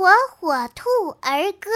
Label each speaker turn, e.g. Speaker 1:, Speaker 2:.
Speaker 1: 火火兔儿歌。